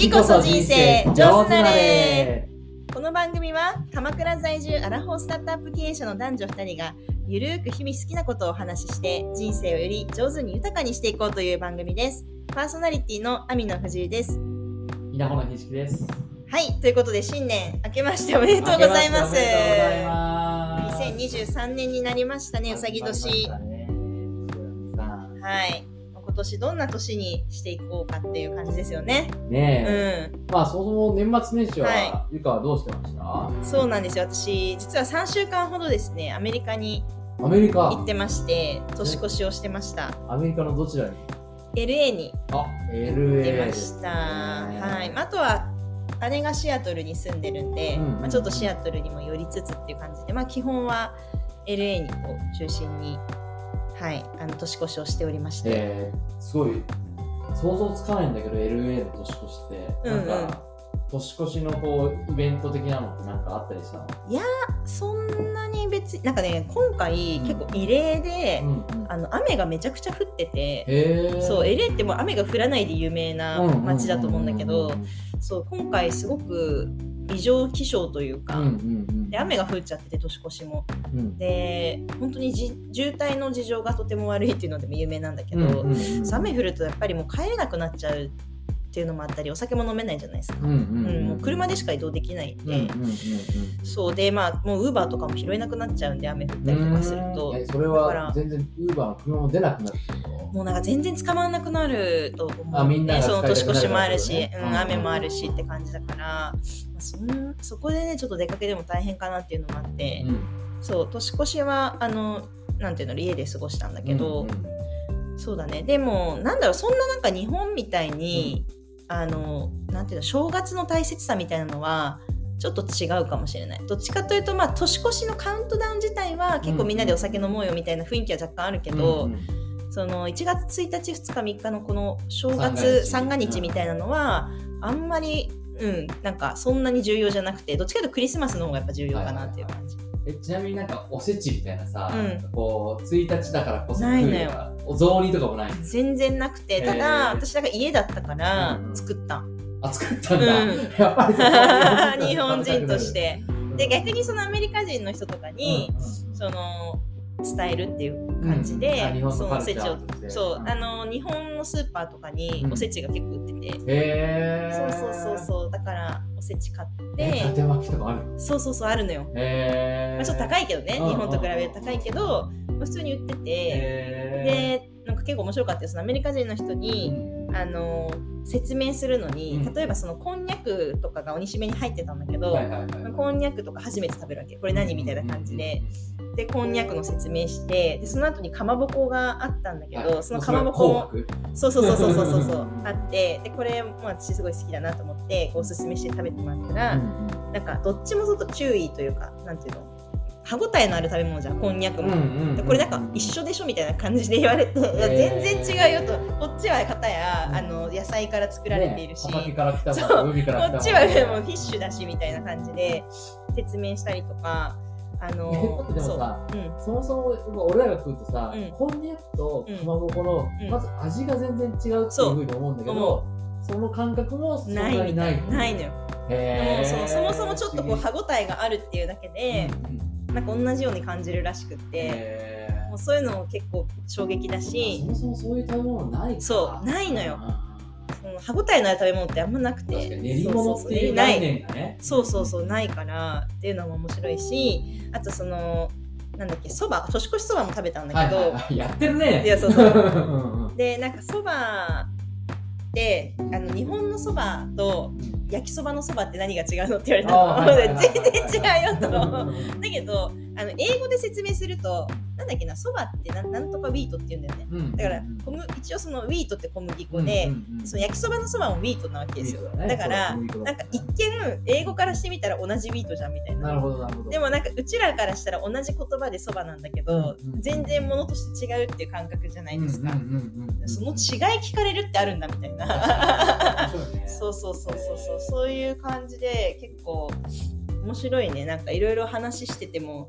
きこそ人生上手なれ。この番組は鎌倉在住アラフォースタートアップ経営者の男女2人がゆるーく日々好きなことをお話しして人生をより上手に豊かにしていこうという番組です。パーソナリティの網野藤井です。稲穂のひじきです。はいということで新年明けましておめでとうございます。明けましておめでとうございます。2023年になりましたねうさぎ年。ね。2023はい。今年どんな年にしていこうかっていう感じですよね。うねえ、ん。まあそもそも年末年始は、はゆかはどうしてました？そうなんですよ。私実は3週間ほどですねアメリカにアメリカ。行ってまして年越しをしてました。アメリカのどちらに？LA にあ、行 LA ってまでした、はい、まああとは姉がシアトルに住んでるんで、うんまあ、ちょっとシアトルにも寄りつつっていう感じで、まあ、基本は LA にこう中心に、はい、あの年越しをしておりまして、えー、すごい想像つかないんだけど LA の年越しって。なんか、年越しのこうイベント的なのってなんかあったりしたの？そんなに別になんかね今回うん。結構異例で、うんうん。あの雨がめちゃくちゃ降ってて、そう LA ってもう雨が降らないで有名な街だと思うんだけど、そう今回すごく異常気象というか、うんうんうん。で雨が降っちゃってて年越しも。うん。で本当にじ渋滞の事情がとても悪いっていうのでも有名なんだけど、うんうんうん雨降るとやっぱりもう帰れなくなっちゃうっていうのもあったりお酒も飲めないじゃないですか、うんうんうんうん。もう車でしか移動できないんで、うんうんうんうんそうでまあもうウーバーとかも拾えなくなっちゃうんで雨降ったりとかすると。えそれは全然ウーバーの車も出なくなるもうなんか全然捕まらなくなると思う、みんながその年越しもあるし、雨もあるしって感じだから、まあ、そんそこでねちょっと出かけても大変かなっていうのもあって、うん。そう年越しはあのなんていうの家で過ごしたんだけど、うんうんそうだね。でもなんだろうそんななんか日本みたいに、あのなんていうの正月の大切さみたいなのはちょっと違うかもしれない。どっちかというとまあ年越しのカウントダウン自体は結構みんなでお酒飲もうよみたいな雰囲気は若干あるけど、うんうん。その1月1日2日3日のこの正月日。三が日みたいなのはあんまりうんなんかそんなに重要じゃなくてどっちかというとクリスマスの方がやっぱ重要かなっていう感じ、えちなみになんかおせちみたいなさ、うん。こう1日だからこそないのよお雑煮とかもない全然なくてたへだー私なんか家だったからうんうん作った、あ作ったんだ、うん。やっぱり日本人として。うんで逆にそのアメリカ人の人とかに、うんうん。その伝えるっていう感じで、うん。そのおせちをそう、うん。あの日本のスーパーとかにうん。おせちが結構売ってて、へー。そうそうそうそう。だからおせち買っえて縦巻きとかあるそうそうそうあるのよ、まあ、ちょっと高いけどね。うん日本と比べると高いけど、まあ、普通に売ってて、へでなんか結構面白かったですそのアメリカ人の人ーに、あの説明するのに、うん。例えばそのこんにゃくとかが鬼しめに入ってたんだけど、こんにゃくとか初めて食べるわけ。これ何みたいな感じで、でこんにゃくの説明してでその後にかまぼこがあったんだけど、はい。そのかまぼこもそうそうそうそうそうそうそう あってでこれも私すごい好きだなと思っておすすめして食べてもらったら、なんかどっちもちょっと注意というかなんていうの？歯ごたえのある食べ物じゃんこんにゃくも。でこれなんか一緒でしょみたいな感じで言われて、いや全然違うよと。こっちは片やあの野菜から作られているし、ね畑から来たもそう。の海から来たものこっちはもうフィッシュだしみたいな感じで説明したりとかあのえだってでもさそう。うん。そもそも今俺らが食うとさ、うん。こんにゃくとかまぼこの、うん。まず味が全然違うっていうふうに思うんだけど、その感覚もそんなないみたにないい。ないのよ。でもそうそもそもちょっとこう歯ごたえがあるっていうだけで、うんうんなんか同じように感じるらしくって、もうそういうのも結構衝撃だしそもそもそういう食べ物ないかそうないのよ。あその歯ごたえのある食べ物ってあんまなくーて練り物っていう概ない念がね。そうそうそうないからっていうのも面白いしあとそのなんだっけそば年越しそばも食べたんだけど、はいはいはい。やってるね。いやそうそう。でなんかそばってあの日本のそばと焼きそばのそばって何が違うのって言われたの。全然違うよと。うんだけどあの英語で説明するとなんだっけなそばってなんなんとか wheat って言うんだよね。うん。だから小麦一応その wheat って小麦粉で、うんうんうん。その焼きそばのそばも wheat なわけですよ。ね。だからなんか一見英語からしてみたら同じ wheat じゃんみたいな。なるほどなるほど。でもなんかうちらからしたら同じ言葉でそばなんだけど、うんうん全然ものとして違うっていう感覚じゃないですか、その違い聞かれるってあるんだみたいな。面白いね。そうそうそうそうそうそういう感じで結構面白いね。なんかいろいろ話してても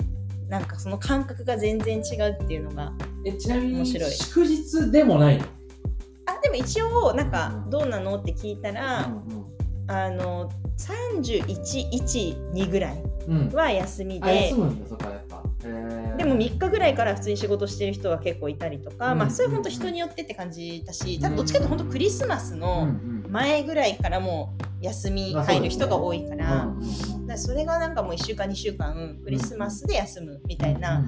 なんかその感覚が全然違うっていうのがえちなみに面白い。祝日でもないの？あでも一応なんかうんどうなのって聞いたら、うんうんあの311ぐらいうん。は休みあで休むんだそこはやっぱ。へー。でも3日ぐらいから普通に仕事してる人が結構いたりとか、うんまあそれは本当人によってって感じだし多分どっちかというと本当クリスマスうんのうん前ぐらいからもう休み入る人が多いから,、うん。うんうんそれがなんかもう1週間2週間クリスマスで休むみたいな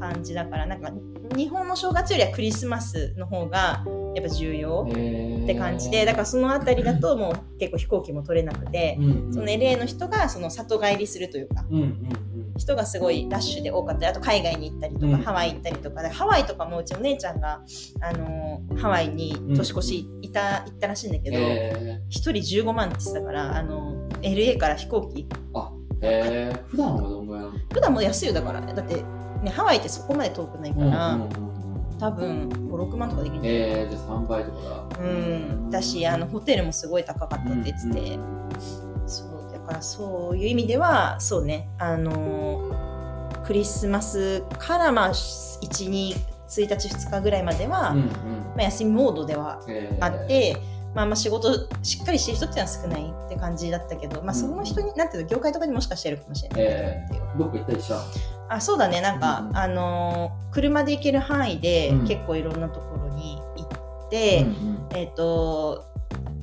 感じだからなんか日本の正月よりはクリスマスの方がやっぱ重要って感じでだからその辺りだともう結構飛行機も取れなくてその LA の人がその里帰りするというか。うんうん人がすごいラッシュで多かったりあと海外に行ったりとか、うん。ハワイ行ったりとかでハワイとかもうちの姉ちゃんが、あのーハワイに年越しいた、行ったらしいんだけうんど、へ一人15万って言ってたから、あのー LA から飛行機。ーへー。普段はどんぐらい普段も安いよだからだって、ね、ハワイってそこまで遠くないから、うんうんうんうん。多分56万とかできるんじゃない？えー、じゃあ3倍とかだ。うん、だしあのホテルもすごい高かったって言ってて、そうだからそういう意味ではそうねあのークリスマスからまあ1日1日2日ぐらいまでは、うんうんまあ、休みモードではあって、まあ、まあ仕事しっかりしてる人っていうのは少ないって感じだったけど、まあ、その人に、なんていうの業界とかにもしかしてるかもしれないっていう。どっか行ったりしたあそうだねなんか、うんうんあのー車で行ける範囲で結構いろんなところに行って、うんえっ、と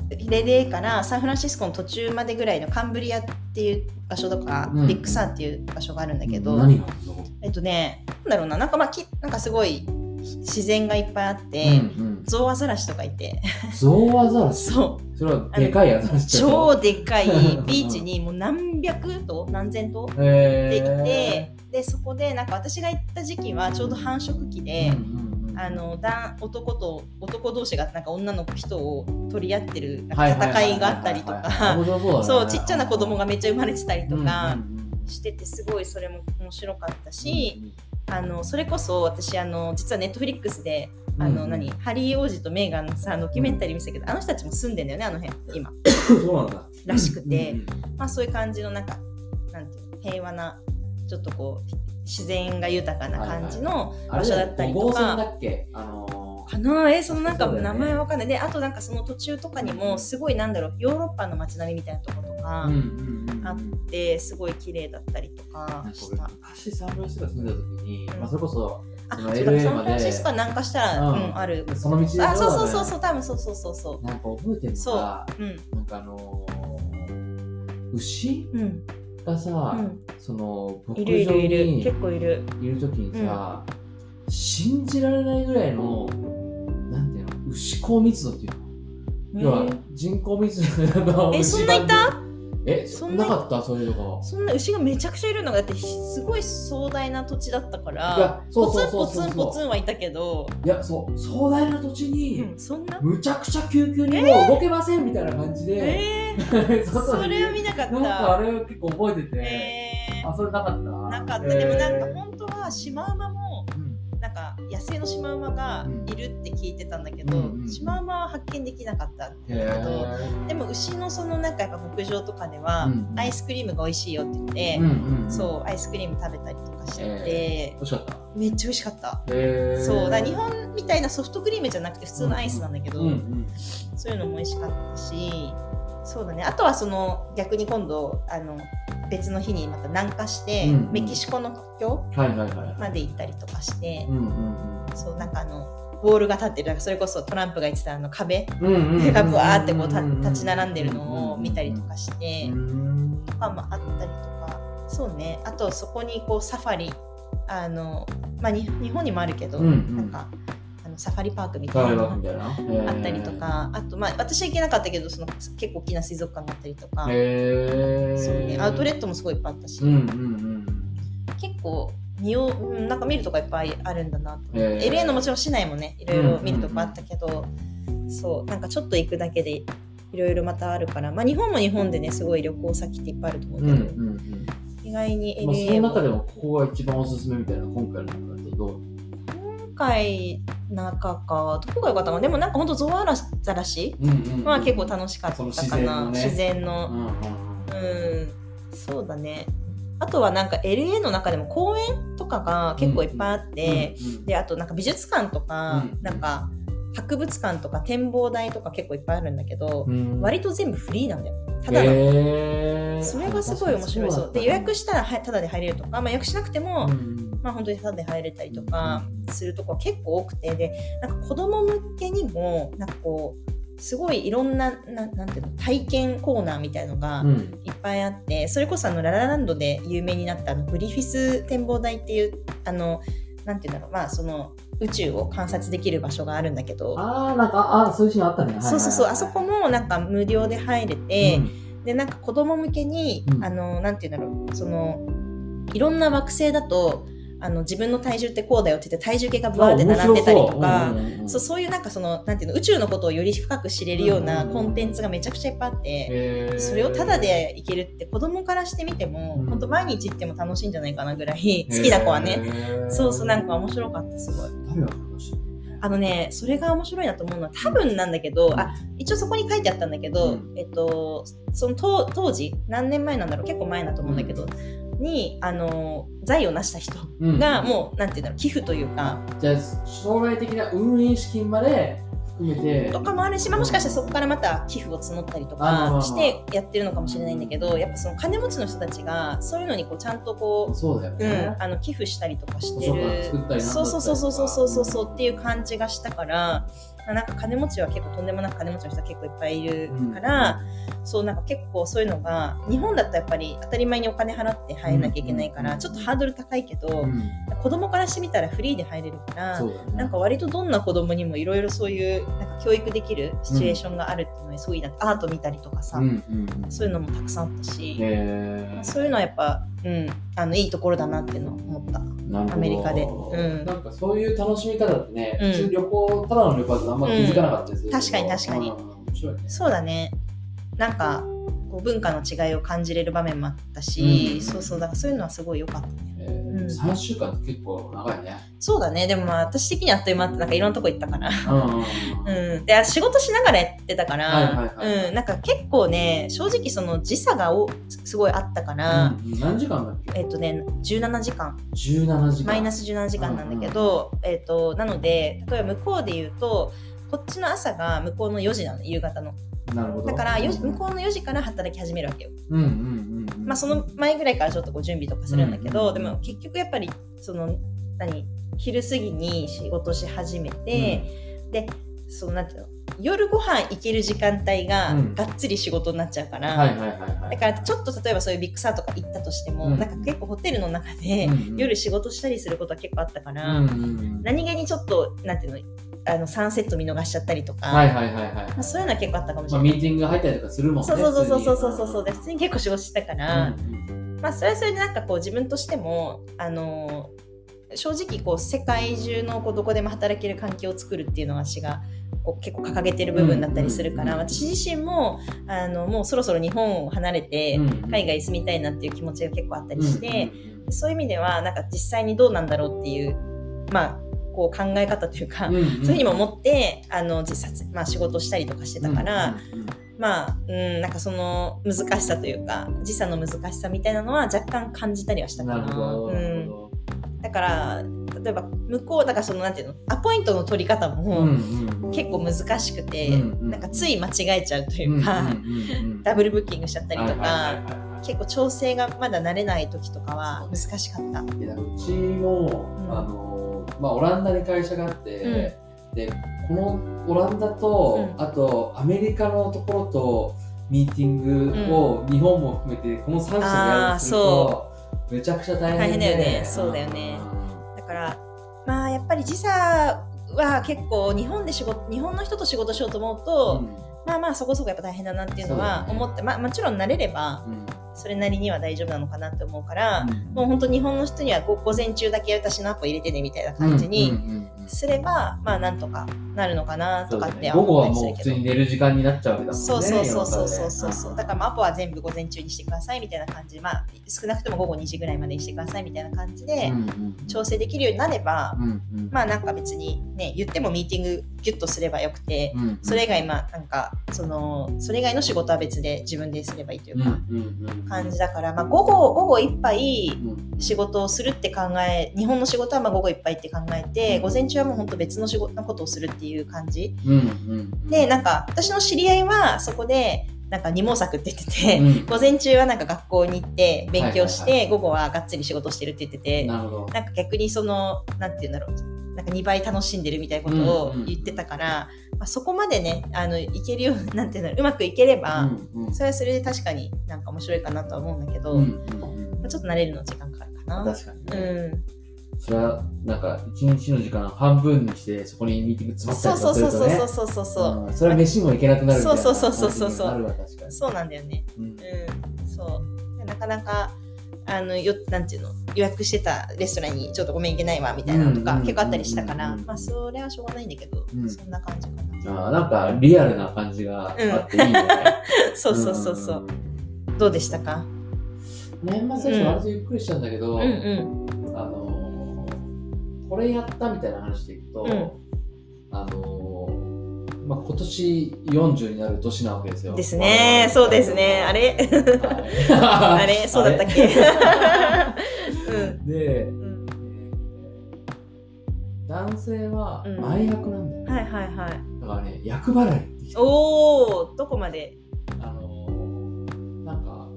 レレーからサンフランシスコの途中までぐらいのカンブリアっていう場所とか、うん。ビッグサンっていう場所があるんだけど、何が？あるのえっとねなんだろうななんかまあきなんかすごい自然がいっぱいあって、うんゾウアザラシとかいて。うん、ゾウアザラシ？そう。それはでかいアザラシ超とでかい ビーチにもう何百頭何千頭へでいーて、でそこでなんか私が行った時期はちょうど繁殖期で、うんうんうんあのだ男と男同士がなんか女の人を取り合ってる戦いがあったりと面か白そうちっちゃな子供がめっちゃ生まれてたりとかしててすごいそれも面白かったうんし、あのそれこそ私あの実はネットフリックスであの、うん何ハリー王子とメーガンのさドキュメンタリー見せたけど、あの人たちも住んでんだよねあの辺今。そうなんだ。らしくて、まあそういう感じのなんかなんていうの平和なちょっとこう自然が豊かな感じの場所だったりとか。あのーかな？えそのなんか名前わかんない、であとなんかその途中とかにもすごいなんだろう。ヨーロッパの街並みみたいなとことかうんうんうんあってすごい綺麗だったりとかした。昔サンフランシスコ住んでた時に、うん。まあ、それこそサンフランシスコは南下したら、ううんんある。その道であそうそうそうそう多分そうそうそうそなんか覚えてるのそうがう。うん。なんかあのー牛？うんがさ、うん。その牧いるい場るいる。に結構いる。いる時にさ、信じられないぐらいのなんていうの牛高密度っていうの。要は人口密度のえそんないた？えそんななかった？そういうのが。そんな牛がめちゃくちゃいるのがだってすごい壮大な土地だったかいらポツンポツンポツンはいたけど、いやそう壮大な土地に、うん、そんな？むちゃくちゃ救急にもう動けませんみたいな感じで、えー、それは見なかっなんかあた。れを結構覚えてて、えあそれなかった？ー、なかった、えーでもなんか本当はシマウマも野生のシマウマがいるって聞いてたんだけど、うんうんシマウマは発見できなかったんだけど、へでも牛のそのなんかやっぱ牧場とかでは、アイスクリームが美味しいよって言って、ーうんうんうん。そうアイスクリーム食べたりとかしてて、めっちゃ美味しかった。そうだ日本みたいなソフトクリームじゃなくて普通のアイスなんだけど、うんうん。そういうのも美味しかったしそうだね。あとはその逆に今度あの別の日にまた南下して、うんうん。メキシコの国境まで行ったりとかしてそうなんかあのボールが立ってるそれこそトランプが言ってたあの壁がブワーってこうた立ち並んでるのを見たりとかして、うん。とかもあったりとか。そうね。あとそこにこうサファリあの、まあ、に日本にもあるけど、うんうん。なんかサファリパークみたいな。のダみたいな？あったりとか、あとまあ私は行けなかったけどその結構大きな水族館があったりとか、そうね、アウトレットもすごいいっぱいあったし、うんうんうん。結構見よううんなんか見るとこいっぱいあるんだなと。思って、へー LA のもちろん市内もね。いろいろ見るとこあったけど、そう。なんかちょっと行くだけでいろいろまたあるから、まあ、日本も日本でねすごい旅行先っていっぱいあると思うけど、うんうんうん。意外にまあ、そ LA の中でももここが一番おすすめみたいな今回の中だとどう？今回中か。どこが良かったかな？でもなんかほんとゾウアザラシ？は結構楽しかったかな。自然のね。自然の。うんそうだね。あとはなんか LA の中でも公園とかが結構いっぱいあって、うんであとなんか美術館とか、うんなんか博物館とか展望台とか結構いっぱいあるんだけど、うん。割と全部フリーなんだよ。ただの。へー。それがすごい面白い。そうで予約したらはただで入れるとか、まあ、予約しなくても、うんまあ本当にただで入れたりとかするとこ結構多くてでなんか子供向けにもなんかこうすごいいろんなななんていうの体験コーナーみたいのがうん。いっぱいあって、それこそあのララランドで有名になったあのグリフィス展望台っていうあのなんていうんだろうまあその宇宙を観察できる場所があるんだけどああなんかああそういうシーンあったね。はいはいはいそうそうそうあそこもなんか無料で入れて、でなんか子供向けに、うん。あのなんていうんだろうそのいろんな惑星だとあの自分の体重ってこうだよって言って体重計がブワーって並んでたりとか。そう。そういうなんかそのなんていうの宇宙のことをより深く知れるようなコンテンツがめちゃくちゃいっぱいあって、それをタダで行けるって子供からしてみても、うん本当毎日行っても楽しいんじゃないかなぐらい好きな子はね、そうそうなんか面白かったすごい。あのねそれが面白いなと思うのは多分なんだけど、あ一応そこに書いてあったんだけど、うん。えっとその当当時何年前なんだろう？結構前だと思うんだけど、にあの財を成した人うん。がもう、なんていうんだろう寄付というか。じゃあ将来的な運営資金まで含めて。とかもあるし、まあ、もしかしたらそこからまた寄付を募ったりとかしてやってるのかもしれないんだけどやっぱその金持ちの人たちがそういうのにこうちゃんとこう、うんそうだよね、、あの寄付したりとかしてる。そうそうそうそうそうそうそうっていう感じがしたからなんか金持ちは結構とんでもなく金持ちの人は結構いっぱいいるから、そうなんか結構そういうのが日本だとやっぱり当たり前にお金払って入らなきゃいけないから、うん。ちょっとハードル高いけど、うん。子供からしてみたらフリーで入れるから。ね。なんか割とどんな子供にもいろいろそういうなんか教育できるシチュエーションがあるっていうのにすごいなアート見たりとかさ、うんうんうん。そういうのもたくさんあったし、へー。そういうのはやっぱ、うん、あのいいところだなっていうのを思った。アメリカで。うん。なんかそういう楽しみ方ってね、うん。普通旅行ただの旅行だとあんまり気づかなかったりするけど、確かに確かに。ね。そうだね。なんかこう文化の違いを感じれる場面もあったし、うん。そうそう。だからそういうのはすごい良かったね。えーうん。3週間って結構長いね。そうだね。でもまあ私的にあっという間ってなんかいろんなとこ行ったから。うんうんうんうん、で仕事しながらやってたから、はいはいはいうん、なんか結構ね正直その時差がおすごいあったから、うん何時間だっけ？えっとね17時間。17時間。マイナス17時間なんだけど、えっとなので例えば向こうで言うとこっちの朝が向こうの4時なの夕方の。なるほど。だから向こうの4時から働き始めるわけよ、うんうんうんうんまあその前ぐらいからちょっとこう準備とかするんだけど、うんでも結局やっぱりその何昼過ぎに仕事し始めて、でそのなんていうの夜ご飯行ける時間帯がうん。がっつり仕事になっちゃうから、だからちょっと例えばそういうビッグサーとか行ったとしても、うん。なんか結構ホテルの中で夜仕事したりすることは結構あったから、うんうんうん。何気にちょっとなんていうのあのサンセット見逃しちゃったりとか、はいはいはいはい。まあ、そういうのは結構あったかもしまあ、れない。ミーティングが入ったりとかするもんねそうそうそうそうそうそう。そうで普通に結構仕事してたから、まあそれはそれでなんかこう自分としてもあの正直こう世界中のこうどこでも働ける環境を作るっていうのが私がこう結構掲げてる部分だったりするから、うん私自身もあのもうそろそろ日本を離れてうん海外に住みたいなっていう気持ちが結構あったりして、うん。そういう意味ではなんか実際にどうなんだろうっていうまあこう考え方というか、うんうん。そういうふうにも思ってあの実際、まあ、仕事したりとかしてたから、うんうんうん。まあ、うん、なんかその難しさというか時差の難しさみたいなのは若干感じたりはしたかな。なるほど、うん、ほだから例えば向こうだからそのなんていうのアポイントの取り方ども結構難しくて、うんうん。なんかつい間違えちゃうというか、うんうんうんうん。ダブルブッキングしちゃったりとか、はいはいはいはい。結構調整がまだ慣れない時とかは難しかった。うちも、ん。あのまあ、オランダに会社があって、でこのオランダと、うん。あとアメリカのところとミーティングを日本も含めてこの3社でやるとすると、めちゃくちゃ大変で大変だよね。そうだよね。だからまあやっぱり時差は結構日本で仕事日本の人と仕事しようと思うと、まあまあそこそこやっぱ大変だなっていうのは思って、まあもちろん慣れればうんうんそれなりには大丈夫なのかなって思うから、うん。もう本当日本の人にはご午前中だけ私のアポ入れてねみたいな感じうんにすれば、まあなんとかなるのかなとかって思ったりするけど。もう普通に寝る時間になっちゃうわけだもんねそうそうそうそうそうそうそう。だからまあアポは全部午前中にしてくださいみたいな感じ。でまあ少なくとも午後2時ぐらいまでにしてくださいみたいな感じで調整できるようになれば、うんうん。まあなんか別にね言ってもミーティングギュッとすればよくて、うんうん。それ以外まあなんかそのそれ以外の仕事は別で自分ですればいいというか、うんうんうん感じだから、まあ、午後午後いっぱいうん。仕事をするって考え日本の仕事はまあ午後いっぱいって考えて午前中はもう本当別の仕事のことをするっていう感じ。うんでなんか私の知り合いはそこでなんか二毛作って言ってて、うん。午前中はなんか学校に行って勉強して、午後はがっつり仕事してるって言ってて、なんか逆にそのなんて言うんだろうなんか2倍楽しんでるみたいなことを言ってたから、まあ、そこまでねあのいけるようなんていうんだろううまくいければ、うんうんそれはそれで確かになんか面白いかなとは思うんだけど、うんまうんうんあ、ちょっと慣れるの時間かかるかな。確かにね。うん、それは、なんか、一日の時間半分にして、そこにミーティング詰まったそうそうりとかするとね。そうそうそうそうそう、うんそれは飯も行けなくなるみたいな。そうそうそうそうそうなるわ、確かに。そうなんだよね。うんうん、そうでなかなかあのよなんていうの予約してたレストランにちょっとごめん行けないわみたいなのとかうん結構あったりしたから、うんまあそれはしょうがないんだけど、うんそんな感じかな。あーなんか、リアルな感じがあっていいね。そうそうそうそう。どうでしたか？年末年始割とゆっくりしたんだけど、うんうんあのーこれやったみたいな話でいくと、うんあのーまあ、今年40になる年なわけですよ。ですね。そうですね。あれ？あ あれ？そうだったっけ？うん。で、うん。男性はうん。前役なんだよ、はいはいはい。だからね役払いっておおどこまで？あのーなんか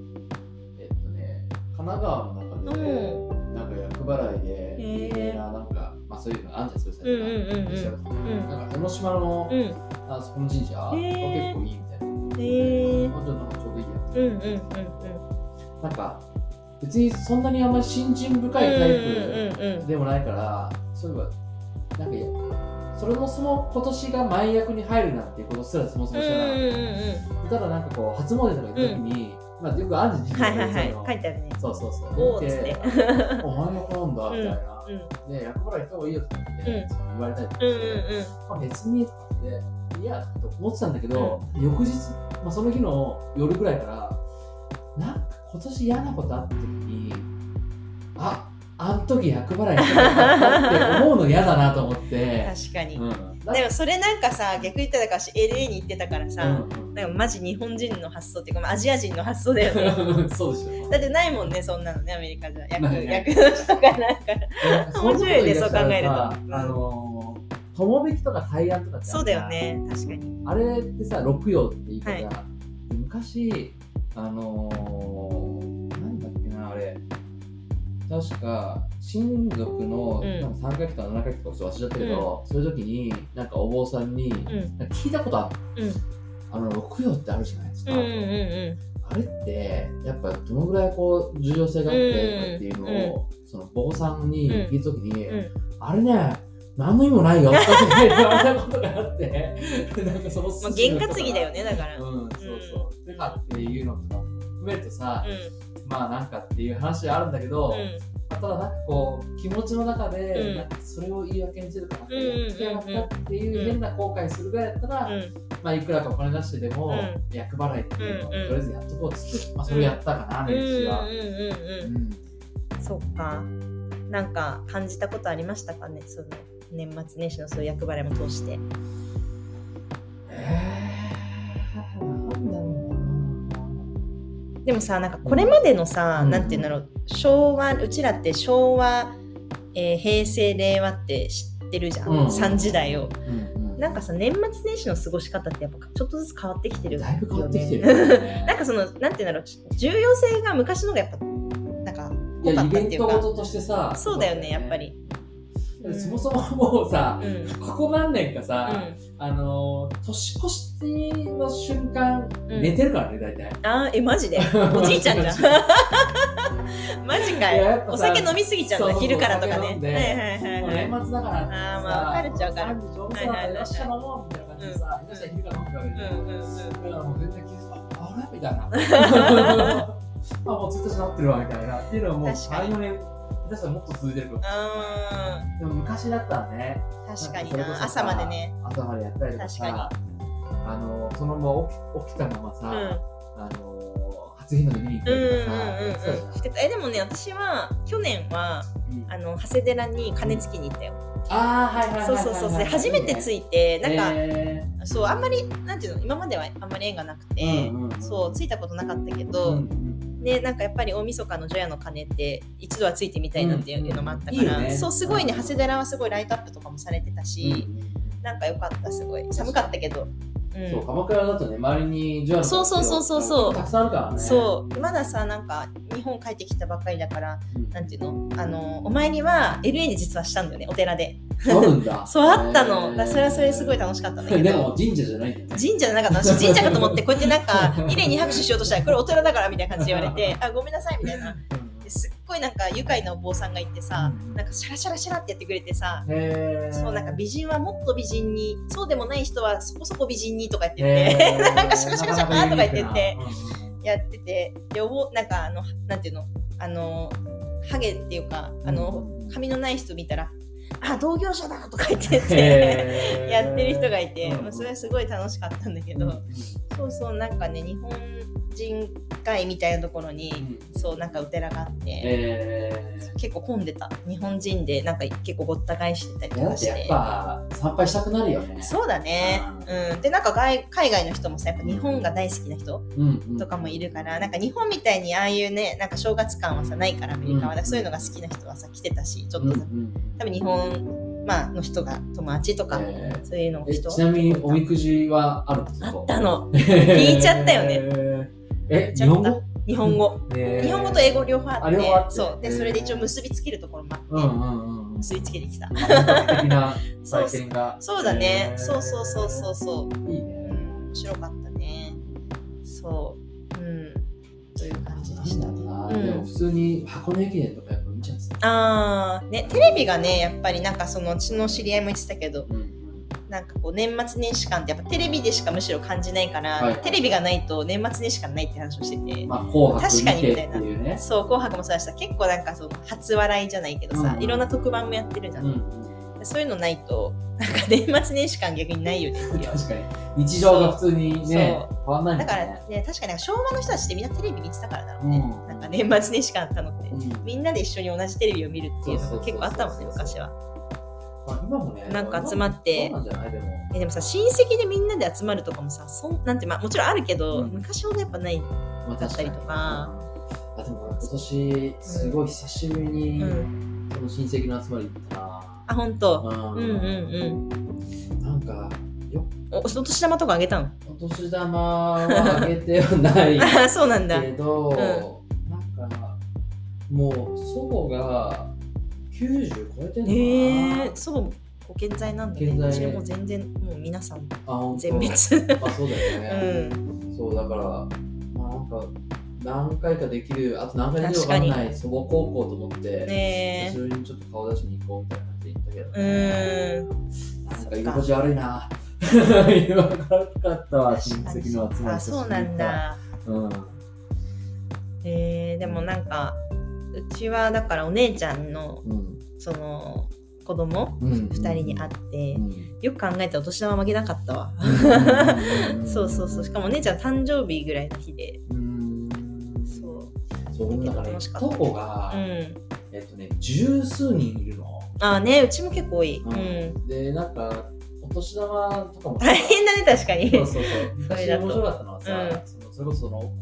えっとね神奈川の中で、うなんか役払いでへー。有名ななんか、まあ、そういうのあんじゃんそういうサイトが。うんうんうん。うん。なんか江ノ島の、うん。あそこの神社？が結構いいみたいな、へえ。まあ、ちょっとなんかちょうどいいやつ、うんうんうんうん。なんか別にそんなにあんまり信心深いタイうんうんうんプでもないから、そういえばなんかいや。それもそも今年が前役に入るなんていうことすらそもそも知らなかっうんうんうんた、ただなんかこう初詣とか行った時に、まあ、よくあるじゃん神はいはいはい。そういうの。書いてあるね。そうそうそう。お お前役なんだみたいな、うんで役払い行った方がいいよって言って、うん。そう言われたりとかうんして、うん。まあ、別にとかっていやと思ってたんだけど、翌日、まあ、その日の夜ぐらいからなんか今年嫌なことあった時にああん時役払いしたって思うの嫌だなと思って。確かに。うん。でもそれなんかさ逆言ったら私 LA に行ってたからさ、うん。なんかマジ日本人の発想っていうかまあアジア人の発想だよね。う んそうでしょだってないもんねそんなのねアメリカじゃ。役の人がなんか。面白いねそう考えると。あのー友引きとか対案とかってそうだよね。確かに。あれってさ、六葉って言い方、はい昔、あのー、なんだっけな、あれ、確か、親族の、うん。なんか3回忌とか7回忌とかちょっと忘れちゃったけど、そういう時に、なんかお坊さんに、うん。聞いたことある、うん。あの、六葉ってあるじゃないですか。うんうんうんあれって、やっぱどのぐらいこう、重要性があってっていうのを、その坊さんに聞いた時に、うんうん。あれね、何の意味もないよ。って言われたことがあって、なんか。そのまあ験担ぎだよねだから。うん、そうそう。てかっていうのとか含めるとさ、うまあなんかっていう話はあるんだけど、ん。まあただなんかこう、気持ちの中で、うん。なんかそれを言い訳にするとか、ってやったっていう変な後悔するぐらいだったら、うん。うんまあいくらかお金出してでも、う役払いっていうのを、うんうんとりあえずやっとこうっつって、まあそれをやったかな、うんうん年始は。うんうん。うん。そっか。なんか感じたことありましたかねその年末年始のそういう役払いも通して。でもさなんかこれまでのさ、うん。なんて言うんだろう。昭和うちらって昭和、えー平成令和って知ってるじゃん、うん。3時代を。うんうん。なんかさ年末年始の過ごし方ってやっぱちょっとずつ変わってきてるよね。だいぶ変わってきてるよね。なんかそのなんて言うんだろう。重要性が昔の方がやっぱなんかかったっていうか。トごととしてさ、そうだよねやっぱり、うん。そもそももうさ、うん。ここ何年かうさ、ん、あのー、年越しの瞬間、うん。寝てるからね、大体。あーえマジで？おじいちゃんじゃん。マジかいややっぱさいお酒飲みすぎちゃうん昼からとかね。はいはいはい年末だからあーまあわかるっちゃわかる。る。上手はいはいはいだよっしゃ飲もうみたいな感じでさ、うん。よっしゃ昼から飲むって言われる。うんうんうんだからもう全然気づかああれみたい。な。あ、もう1日なってるわみたいな。っていうのはもう確かに。3、4年、下手したらもっと続いてるかも。あでも昔だったらね、ー確かに朝までね。朝までやったりとかさ、あのそのまま起き起きたままさ、うん。あの初日の出見に行ったりとかさ、うんうんしてたえでもね私は去年はうん。あの長谷寺に鐘つきに行ったよ。あーはいはいはいそうはいそうそうそうで初めて。ついいてなんか、えそうあんまりなんていうの今まではあんまり縁がなくて、ーうんうんうん。そうついたことなかったけうど、んうんねなんかやっぱり大晦日の除夜の鐘って一度はついてみたいなっていうのもあったから、うんうん。ね。そうすごいね長谷寺はすごいライトアップとかもされてたし、うん。なんか良かったすごい。寒かったけどうん。そう鎌倉だとね周りに神社のそうそうそうそうそう。たくさんあるからね。そう。まださなんか日本帰ってきたばっかりだからうん。なんていうの？あのお参りは LA で実はしたんだよねお寺で。あるんだ。そうあったの、だからそれはそれですごい楽しかったんだけど。でも神社じゃないね。神社じゃなかった。私神社かと思ってこうやってなんか 綺麗に拍手しようとしたらこれお寺だからみたいな感じで言われてあごめんなさいみたいな。ですっごいなんか愉快なお坊さんがいてさうんなんかシャラシャラシャラってやってくれてさそうなんか美人はもっと美人にそうでもない人はそこそこ美人にとか言ってて なんかシャカシャカシャカとか言っててやっててでおぼなんかあのなんていうのあのハゲっていうかあの髪のない人見たらあ同業者だとか言ってて やってる人がいて、うん。まあ、それはすごい楽しかったんだけど、うん。そうそうなんかね日本人会みたいなところに、そうなんかお寺があって、え結構混んでた。日本人でなんか結構ごった返してたりー、いやだって。やっとかして。ぱ参拝したくなるよね。そうだね、うん、でなんか外海外の人もさやっぱ日本が大好きな人うんうん。とかもいるから、なんか日本みたいにああいうねなんか正月感はさないからアメリカは、そういうのが好きな人はさ来てたしちょっうんうとさ、ん。多分日本、まあの人が友達とか、えー。そういうのえ人。ちなみにおみくじはあるんですか？あったの。引引いちゃったよね。え日本語？日本語。えー。日本語と英語両方あってそう。でそれで一応結びつけるところもあって、うんうんうんうん。結びつけてきた。そう。体験が。そうだね、そうそうそうそうそう。いいね。うん面白かったね。そう。うん。という感じでしたなんだろうん。でも普通に箱根駅伝とか見ちゃってたあー。ねテレビがねやっぱりなんかそのうちの知り合いも言ってたけどうんうん。なんかこう年末年始感ってやっぱテレビでしかむしろ感じないから、はいテレビがないと年末年始感ないって話をしてて、まあ紅白確かにみたいな。いうねそう「紅白」もそうだしさ結構なんかその初笑いじゃないけどさ、うん。いろんな特番もやってるじゃん、うんそういうのないとなんか年末年始感逆にないよね 確かに。日常が普通にねそ変わんないもんだからねね確かに昭和の人たちってみんなテレビ見てたからだろうね、うん。なんか年末年始感あったのって、うん。みんなで一緒に同じテレビを見るっていうのが結構あったもんね昔は。まあ今もねなんか集まって。えでもさ親戚でみんなで集まるとかもさそんなんてまあもちろんあるけど、うん。昔ほどやっぱないまあだったりとか。あでも俺今年すごい久しぶりにうん。その親戚の集まり行ったなあ本当。うん。うんうんうん。なんかよ。おお年玉とかあげたの？お年玉はあげてはない あそうなんだ。けど、なんかもう祖母が90超えてんのかな、へえ祖母もご健在なんだね。健在。もう全然もう皆さん全滅。あそうだようね、ん。そうだからまあなんか何回かできるあと何回できるか分かんない祖母高校と思って、ね久しぶりにちょっと顔出しに行こうみたいなけど、えうん。なんか居心地悪いな。言わなかったわ親戚の集まりあそうなんだ。うん。えー、でもなんかうちはだからお姉ちゃんのうん。その子供うん。2人に会って、うん。よく考えたらお年玉あげなかったわ、うん。そうそうそう。しかもお姉ちゃん誕生日ぐらいの日で。うん。そう。そうでもなんかね楽しかった。とこが、うん。えっとね十数人いるの、ああねうちも結構多い、ううん。んでなんかお年玉とかも大変だね確かに。そうそうそう。面白かったのはさ、うん。そのそれこそその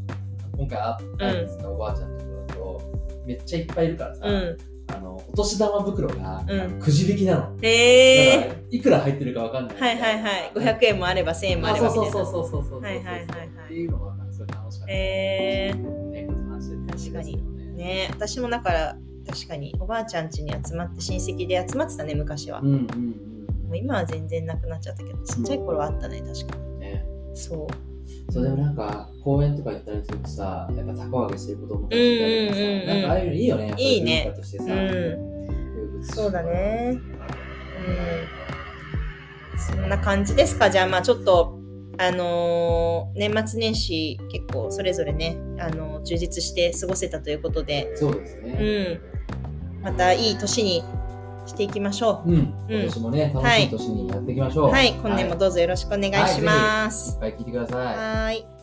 今回会ったん。ですおばあちゃんのところだとめっちゃいっぱいいるからさ、うん。あのお年玉袋が、うん。くじ引きなの。へえいくら入ってるかわかんない。はいはいはい。500円もあれば1000円もああればそうそうそうそうそう。はいはいはいはい。っていうのがなんかすごい楽しかった。へね、この話で。確かに。ね。ね私もだから確かに。おばあちゃん家に集まって親戚で集まってたね昔は、もうんうんう今は全然なくなっちゃったけどちっちゃい頃はあったね確かうん。ね。にそう。そうでもなんか公園とか行ったりするとさ、やっぱ凧揚げしてる子供たちいたりとかさ、うんうんうんうん。なんかああいうのいいよね。いいね。文化としてさ。うん。そうだね。うん。そんな感じですか？じゃあまあちょっとあのー年末年始結構それぞれね、あのー充実して過ごせたということで、そうですうね。ん、またいい年にしていきましょうん。今年もね、楽しい年にやっていきましょう。う。はい、今年もどうぞよろしくお願いします。いっぱい聞いてください。はーい